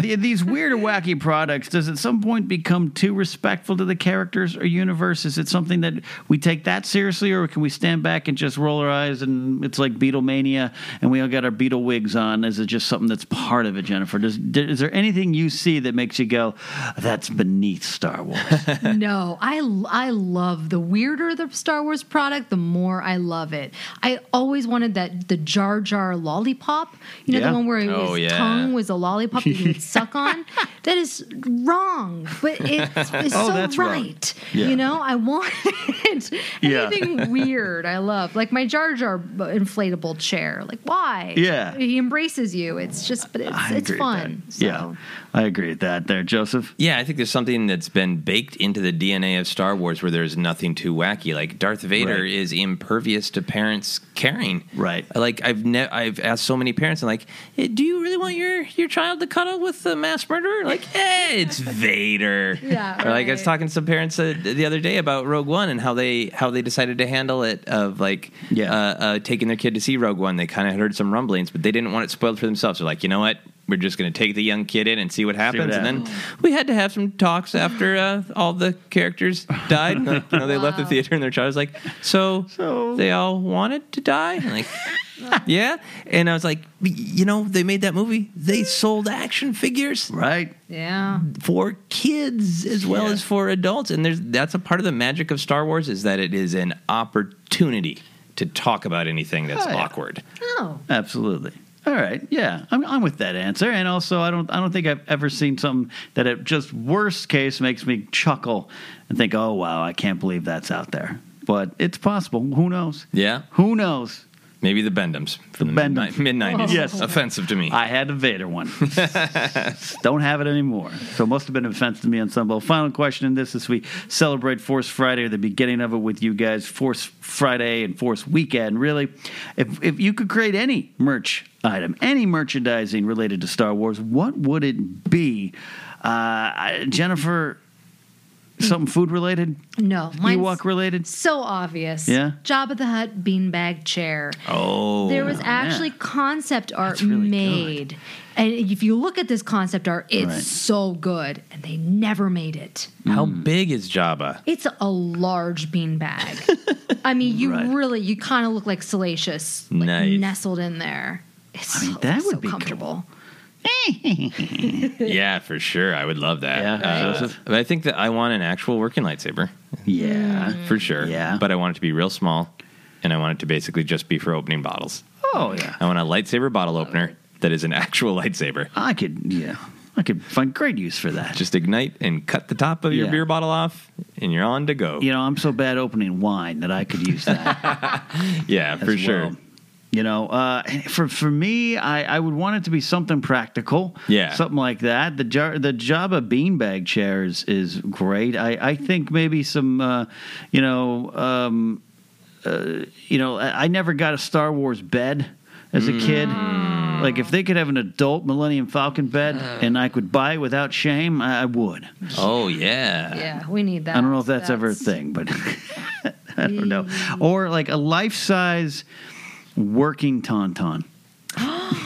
The- These weird or wacky products, does at some point become too respectful to the characters or universe? Is it something that we take that seriously, or can we stand back and just roll our eyes and it's like Beatlemania and we all got our Beatle wigs on? Is it just something that's part of it, Jennifer? Does, is there anything you see that makes you go, that's beneath Star Wars? no, I I love the weirder the Star Wars product, the more I love it. I always wanted that the Jar Jar lollipop. You know Yeah. the one where Oh, his yeah. tongue was a lollipop that you would suck on. That is wrong, but it's, it's Oh, so right. Yeah. You know, I want it. Yeah. anything weird. I love like my Jar Jar inflatable chair. Like why? Yeah. he embraces you. It's just, but it's I it's fun. So. Yeah, I agree with that there, Joseph. Yeah, I think there's something that's been baked into the DNA of Star Wars where there's nothing too wacky. Like Darth Vader Right. is impervious to parents caring. Right. Like I've ne- I've asked so many parents, I'm like, "Eh, do you really want your your child to cuddle with the mass murderer? Like, eh, it's Vader. Yeah, Or like I was talking to some parents uh, the other day about Rogue One and how they how they decided to handle it of like Yeah. uh, uh, taking their kid to see Rogue One. They kind of heard some rumblings, but they didn't want it spoiled for themselves. They're like, you know what? We're just going to take the young kid in and see what happens. and then we had to have some talks after uh, all the characters died. Like, you know, they left the theater and their child was like, so, So- they all wanted to die? And like, yeah. And I was like, you know, they made that movie. They sold action figures Right? Yeah. for kids as well Yeah. as for adults and there's that's a part of the magic of Star Wars is that it is an opportunity to talk about anything that's Oh, yeah. awkward. Oh. Absolutely. All right, yeah, I'm, I'm with that answer, and also I don't I don't think I've ever seen something that at just worst case makes me chuckle and think, oh wow, I can't believe that's out there. But it's possible. Who knows? Yeah. Who knows? Maybe the Bendums from the, Bendhams. mid nineties. Oh. Yes. Offensive to me. I had the Vader one. Don't have it anymore. So it must have been an offense to me on some level. Final question in this as we celebrate Force Friday, or the beginning of it with you guys, Force Friday and Force Weekend, really. If, if you could create any merch item, any merchandising related to Star Wars, what would it be? Uh, Jennifer, something food related? No, mine's Ewok related? so obvious. Yeah? Jabba the Hutt beanbag chair. oh. There was actually concept art really made. And if you look at this concept art, it's Right. so good. And they never made it. How big is Jabba? It's a large beanbag. I mean, you Right. really, you kind of look like Salacious, like Nice. nestled in there. It's I mean, so, that would so be cool. comfortable. yeah, for sure. I would love that. Yeah, Uh, but I think that I want an actual working lightsaber. Yeah. For sure. Yeah. But I want it to be real small and I want it to basically just be for opening bottles. Oh, yeah. I want a lightsaber bottle opener that is an actual lightsaber. I could, yeah. I could find great use for that. Just ignite and cut the top of your Yeah. beer bottle off, and you're on to go. You know, I'm so bad opening wine that I could use that. yeah, for sure. well. You know, uh, for for me, I, I would want it to be something practical. Yeah. something like that. The jar, the Jabba beanbag chairs is great. I, I think maybe some, uh, you know, um, uh, you know, I, I never got a Star Wars bed as a kid. Like if they could have an adult Millennium Falcon bed and I could buy it without shame, I, I would. Oh yeah. Yeah, we need that. I don't know if that's, ever a thing, but I don't know. Or like a life size working tauntaun.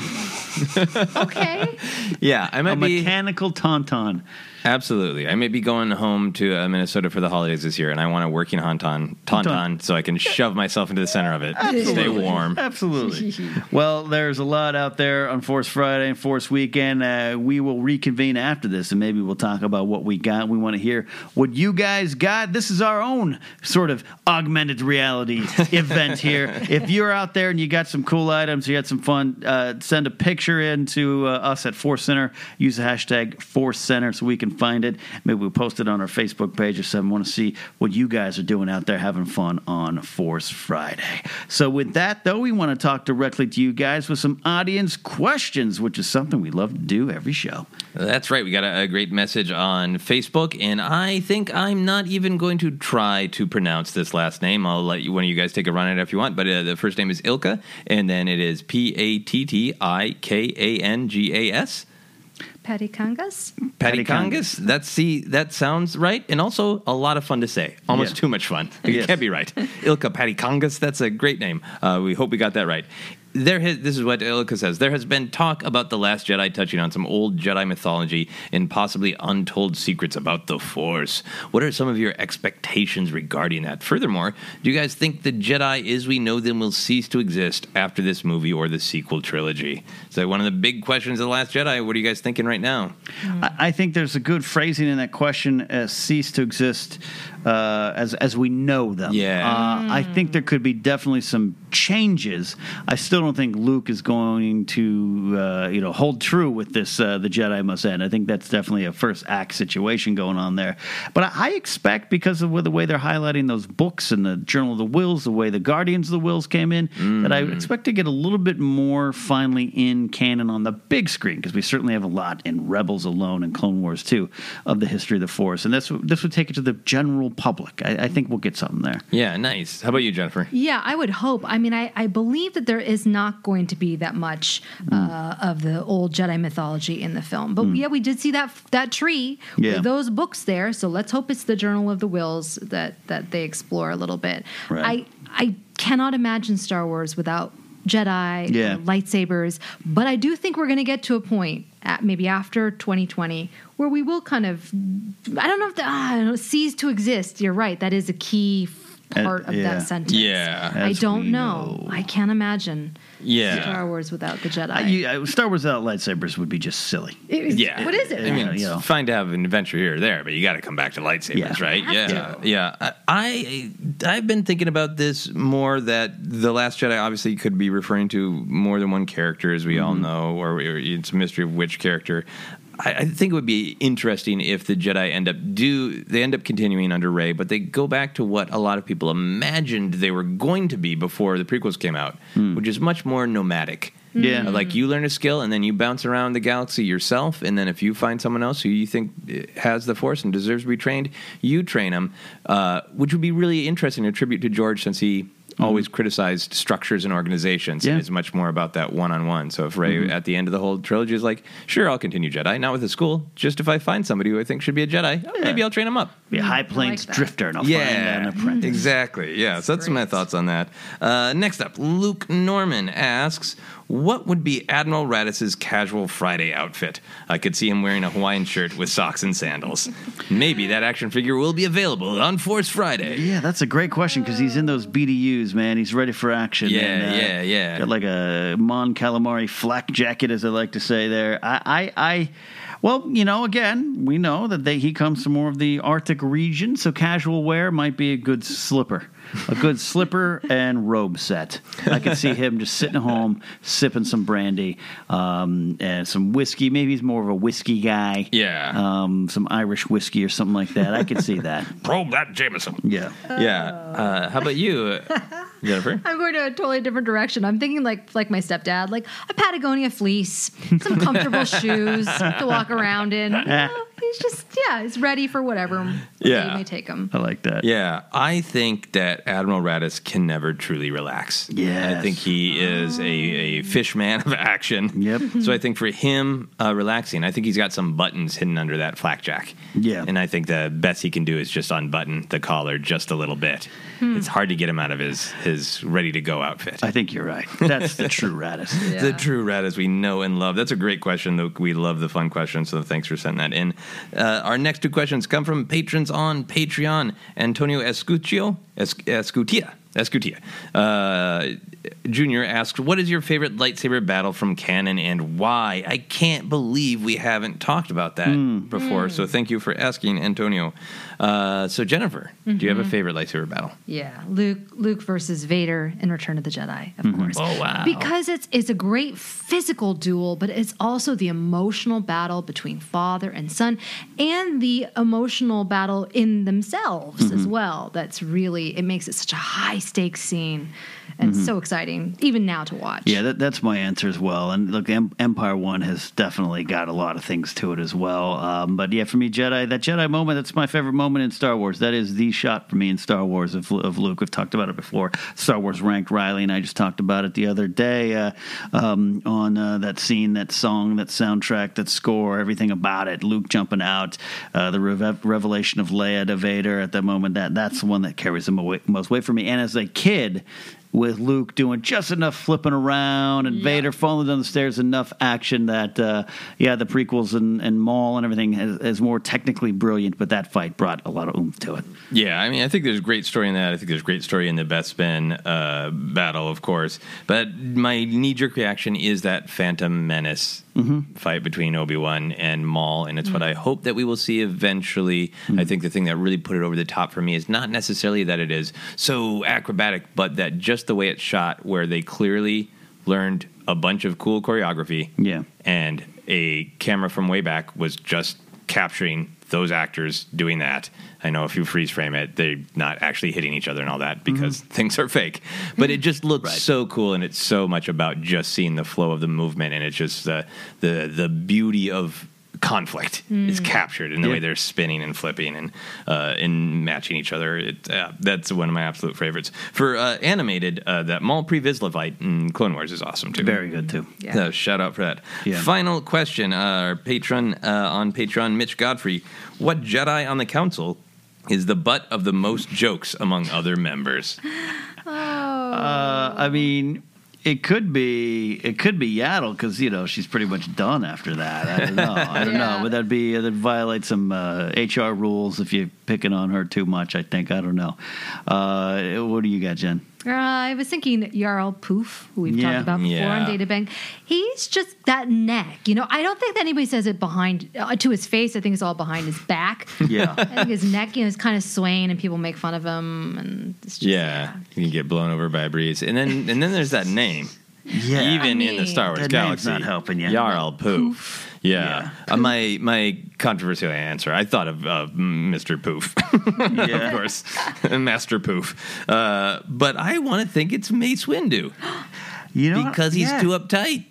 Okay. Yeah, I might be A mechanical tauntaun. Absolutely. I may be going home to uh, Minnesota for the holidays this year, and I want a working tauntaun, tauntaun, so I can shove myself into the center of it, stay warm. Absolutely. well, there's a lot out there on Force Friday and Force Weekend. Uh, we will reconvene after this and maybe we'll talk about what we got. We want to hear what you guys got. This is our own sort of augmented reality event here. If you're out there and you got some cool items, you had some fun, uh, send a picture in to uh, us at Force Center. Use the hashtag Force Center so we can find it. Maybe we'll post it on our Facebook page or something. Want to see what you guys are doing out there having fun on Force Friday. So, with that, though, we want to talk directly to you guys with some audience questions, which is something we love to do every show. That's right. We got a, a great message on Facebook, and I think I'm not even going to try to pronounce this last name. I'll let you, one of you guys take a run at it if you want. But uh, the first name is Ilka, and then it is P A T T I K A N G A S. Patty Kangas? Patty Congus. That's see, that sounds right, and also a lot of fun to say. Almost Yeah. too much fun. It Yes. can't be right. Ilka Patty Congus. That's a great name. Uh, we hope we got that right. There, has, this is what Ilka says. There has been talk about the Last Jedi touching on some old Jedi mythology and possibly untold secrets about the Force. What are some of your expectations regarding that? Furthermore, do you guys think the Jedi, as we know them, will cease to exist after this movie or the sequel trilogy? So, one of the big questions of the Last Jedi. What are you guys thinking right now? I, I think there's a good phrasing in that question: as "Cease to exist uh, as as we know them." Yeah. uh, I think there could be definitely some changes. I still don't think Luke is going to uh, you know hold true with this. Uh, the Jedi must end. I think that's definitely a first act situation going on there. But I, I expect because of the way they're highlighting those books and the Journal of the Whills, the way the Guardians of the Whills came in, that I expect to get a little bit more finally in canon on the big screen because we certainly have a lot in Rebels alone and Clone Wars too of the history of the Force, and this this would take it to the general public. I, I think we'll get something there. Yeah, nice. How about you, Jennifer? Yeah, I would hope. I mean, I, I believe that there is not going to be that much uh, of the old Jedi mythology in the film. But Mm. yeah, we did see that that tree Yeah. with those books there. So let's hope it's the Journal of the Whills that that they explore a little bit. Right. I I cannot imagine Star Wars without Jedi Yeah. or lightsabers. But I do think we're going to get to a point at maybe after 2020 where we will kind of I don't know if the ah, I don't know, cease to exist. You're right. That is a key Uh, part of yeah. that sentence. Yeah. I don't we know. I can't imagine Yeah. Star Wars without the Jedi. I, you, I, Star Wars without lightsabers would be just silly. It Yeah. What is it? I mean, it's you know. fine to have an adventure here or there, but you got to come back to lightsabers, Yeah. right? Yeah, to. yeah. I I've been thinking about this more. That the Last Jedi obviously could be referring to more than one character, as we all mm-hmm. know, or, or it's a mystery of which character. I, I think it would be interesting if the Jedi end up do they end up continuing under Rey, but they go back to what a lot of people imagined they were going to be before the prequels came out, which is much more nomadic. Yeah. Uh, Like you learn a skill and then you bounce around the galaxy yourself. And then if you find someone else who you think uh, has the force and deserves to be trained, you train them, uh, which would be really interesting. A tribute to George since he Mm-hmm. always criticized structures and organizations Yeah. and is much more about that one on one. So if Rey mm-hmm. at the end of the whole trilogy is like, sure, I'll continue Jedi, not with a school, just if I find somebody who I think should be a Jedi, oh, maybe I'll train him up. Be a mm-hmm. high plains that. drifter, and I'll find an apprentice. exactly. Yeah, so that's my thoughts on that. Uh, next up, Luke Norman asks, "What would be Admiral Raddus's casual Friday outfit? I could see him wearing a Hawaiian shirt with socks and sandals. Maybe that action figure will be available on Force Friday." Yeah, that's a great question because he's in those Man. He's ready for action. Yeah, and, uh, yeah, yeah. Got like a Mon Calamari flak jacket, as I like to say there. I, I, I well, you know, again, we know that they, he comes from more of the Arctic region, so casual wear might be a good slipper. A good slipper and robe set. I could see him just sitting home, sipping some brandy um, and some whiskey. Maybe he's more of a whiskey guy. Yeah. Um, some Irish whiskey or something like that. I could see that. Probe that Jameson. Yeah. Yeah. Uh, how about you, uh, Jennifer? I'm going to a totally different direction. I'm thinking like like my stepdad, like a Patagonia fleece, some comfortable shoes to walk around in. You know, he's just yeah, he's ready for whatever Yeah. day may take him. I like that. Yeah, I think that Admiral Raddus can never truly relax. Yeah, I think he is a, a fish man of action. Yep. So I think for him, uh, relaxing, I think he's got some buttons hidden under that flak jack. Yeah. And I think the best he can do is just unbutton the collar just a little bit. It's hard to get him out of his, his ready to go outfit. I think you're right. That's the true Raddus. The true Raddus we know and love. That's a great question. Though we love the fun questions, so thanks for sending that in. Uh, our next two questions come from patrons on Patreon. Antonio Escuccio, es- Escutia, Escutia. Uh, Jr. asks, What is your favorite lightsaber battle from canon and why? I can't believe we haven't talked about that before. So thank you for asking, Antonio. Uh, so, Jennifer, do you have a favorite lightsaber battle? Yeah, Luke Luke versus Vader in Return of the Jedi, of Mm-hmm. course. Oh, wow. Because it's it's a great physical duel, but it's also the emotional battle between father and son, and the emotional battle in themselves Mm-hmm. as well. That's really it makes it such a high stakes scene, and Mm-hmm. so exciting even now to watch. Yeah, that, that's my answer as well. And look, em- Empire One has definitely got a lot of things to it as well. Um, but yeah, for me, Jedi, that Jedi moment, that's my favorite moment in Star Wars. That is the shot for me in Star Wars of, of Luke. We've talked about it before. Star Wars ranked Riley, and I just talked about it the other day uh, um, on uh, that scene, that song, that soundtrack, that score, everything about it. Luke jumping out, uh, the reve- revelation of Leia to Vader at that moment. That that's the one that carries the mo- most weight for me. And as a kid with Luke doing just enough flipping around and Vader falling down the stairs, enough action that, uh, yeah, the prequels and, and Maul and everything is, is more technically brilliant, but that fight brought a lot of oomph to it. Yeah, I mean, I think there's great story in that. I think there's great story in the Bespin uh, battle, of course. But my knee jerk reaction is that Phantom Menace fight between Obi Wan and Maul, and it's what I hope that we will see eventually. I think the thing that really put it over the top for me is not necessarily that it is so acrobatic, but that just the way it's shot, where they clearly learned a bunch of cool choreography. Yeah. And a camera from way back was just capturing those actors doing that. I know if you freeze frame it, they're not actually hitting each other and all that mm-hmm. because things are fake. But it just looks so cool, and it's so much about just seeing the flow of the movement, and it's just the the the beauty of conflict is captured in the way they're spinning and flipping and uh, and matching each other. It, uh, that's one of my absolute favorites. For uh, animated, uh, that Maul pre Vizsla in Clone Wars is awesome too. Very good, too. Yeah. So shout out for that. Yeah. Final question. Uh, our patron uh, on Patreon, Mitch Godfrey. What Jedi on the council is the butt of the most jokes among other members? Uh, I mean, it could be it could be Yaddle because you know she's pretty much done after that. I don't know. I don't Yeah. know. Would that be that violate some uh, HR rules if you're picking on her too much? I think I don't know. Uh, what do you got, Jen? Uh, I was thinking Yarael Poof, who we've Yeah. talked about before Yeah. on Databank. He's just that neck. You know, I don't think that anybody says it behind uh, to his face. I think it's all behind his back. Yeah. I think his neck, you know, is kind of swaying, and people make fun of him. And it's just, Yeah, you can get blown over by a breeze, and then and then there's that name. Yeah. Even I in the Star Wars That name's galaxy, not helping you. Yarael Poof. Yeah, Uh, my my controversial answer. I thought of uh, Mr. Poof, Yeah. of course, Master Poof. Uh, but I want to think it's Mace Windu You know because he's yeah. too uptight.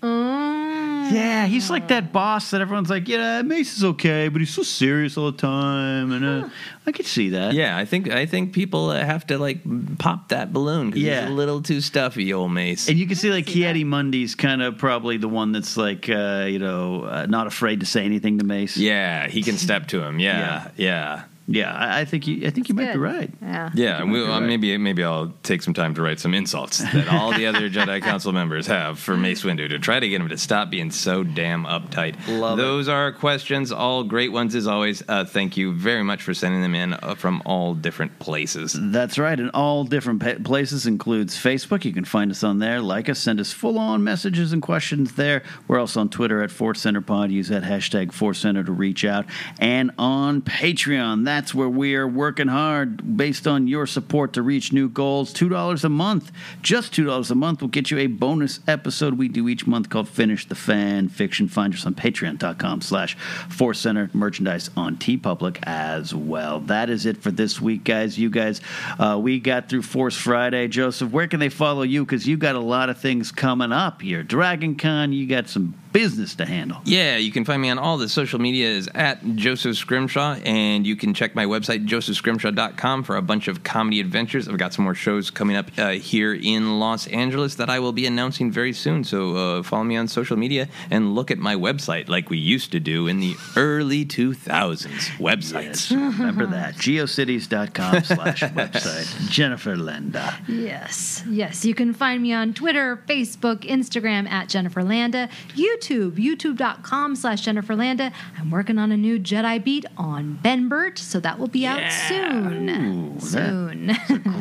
Yeah, he's like that boss that everyone's like, yeah, Mace is okay, but he's so serious all the time, and uh, I could see that. Yeah, I think I think people uh, have to like pop that balloon because Yeah. he's a little too stuffy, old Mace. And you can see like Ki-Adi-Mundi's kind of probably the one that's like, uh, you know, uh, not afraid to say anything to Mace. yeah, he can step to him. Yeah, yeah. Yeah. I, I think you, I think you might be right. Yeah. Yeah, You might we, be uh, right. maybe maybe I'll take some time to write some insults that all the other Jedi Council members have for Mace Windu to try to get him to stop being so damn uptight. Love it. Those are questions, all great ones as always. Uh, thank you very much for sending them in uh, from all different places. That's right. And all different pa- places includes Facebook. You can find us on there. Like us, send us full on messages and questions there. We're also on Twitter at Force Center Pod. Use that hashtag Force Center to reach out. And on Patreon, that's where we are working hard based on your support to reach new goals. $2 a month. Just $2 a month will get you a bonus episode we do each month called Finish the Fan Fiction. Find us on patreon.com slash Force Center merchandise on TeePublic as well. That is it for this week, guys. You guys, uh, we got through Force Friday. Joseph, where can they follow you? Because you got a lot of things coming up. Your Dragon Con, you got some business to handle. Yeah, you can find me on all the social media is at Joseph Scrimshaw, and you can check my website, josephscrimshaw.com, for a bunch of comedy adventures. I've got some more shows coming up uh, here in Los Angeles that I will be announcing very soon. So uh, follow me on social media and look at my website like we used to do in the early 2000s websites. Remember that. Geocities.com slash website. Jennifer Landa. Yes, yes. You can find me on Twitter, Facebook, Instagram at Jennifer Landa, YouTube, youtube.com slash Jennifer Landa. I'm working on a new Jedi beat on Ben Burtt, So that will be out soon. Ooh, that- soon.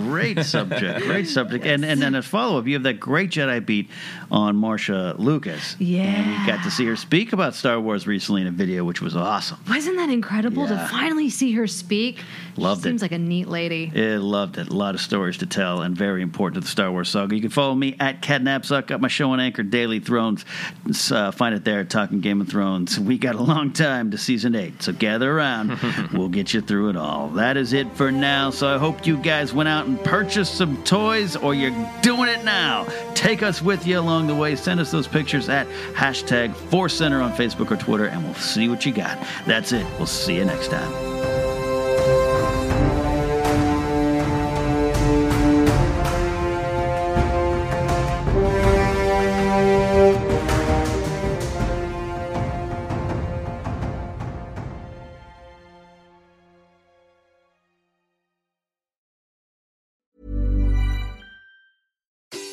Great subject, great subject. And and then as follow up, you have that great Jedi beat on Marcia Lucas. Yeah. And we got to see her speak about Star Wars recently in a video, which was awesome. Wasn't that incredible Yeah. to finally see her speak? Loved she it. Seems like a neat lady. I loved it. A lot of stories to tell and very important to the Star Wars saga. You can follow me at Ken Napzok. Got my show on Anchor, Daily Thrones. Uh, find it there, Talking Game of Thrones. We got a long time to season eight, so gather around. we'll get you through it all. That is it for now. So I hope you guys went out and purchased some toys or you're doing it now. Take us with you along the way. Send us those pictures at hashtag Force Center on Facebook or Twitter, and we'll see what you got. That's it. We'll see you next time.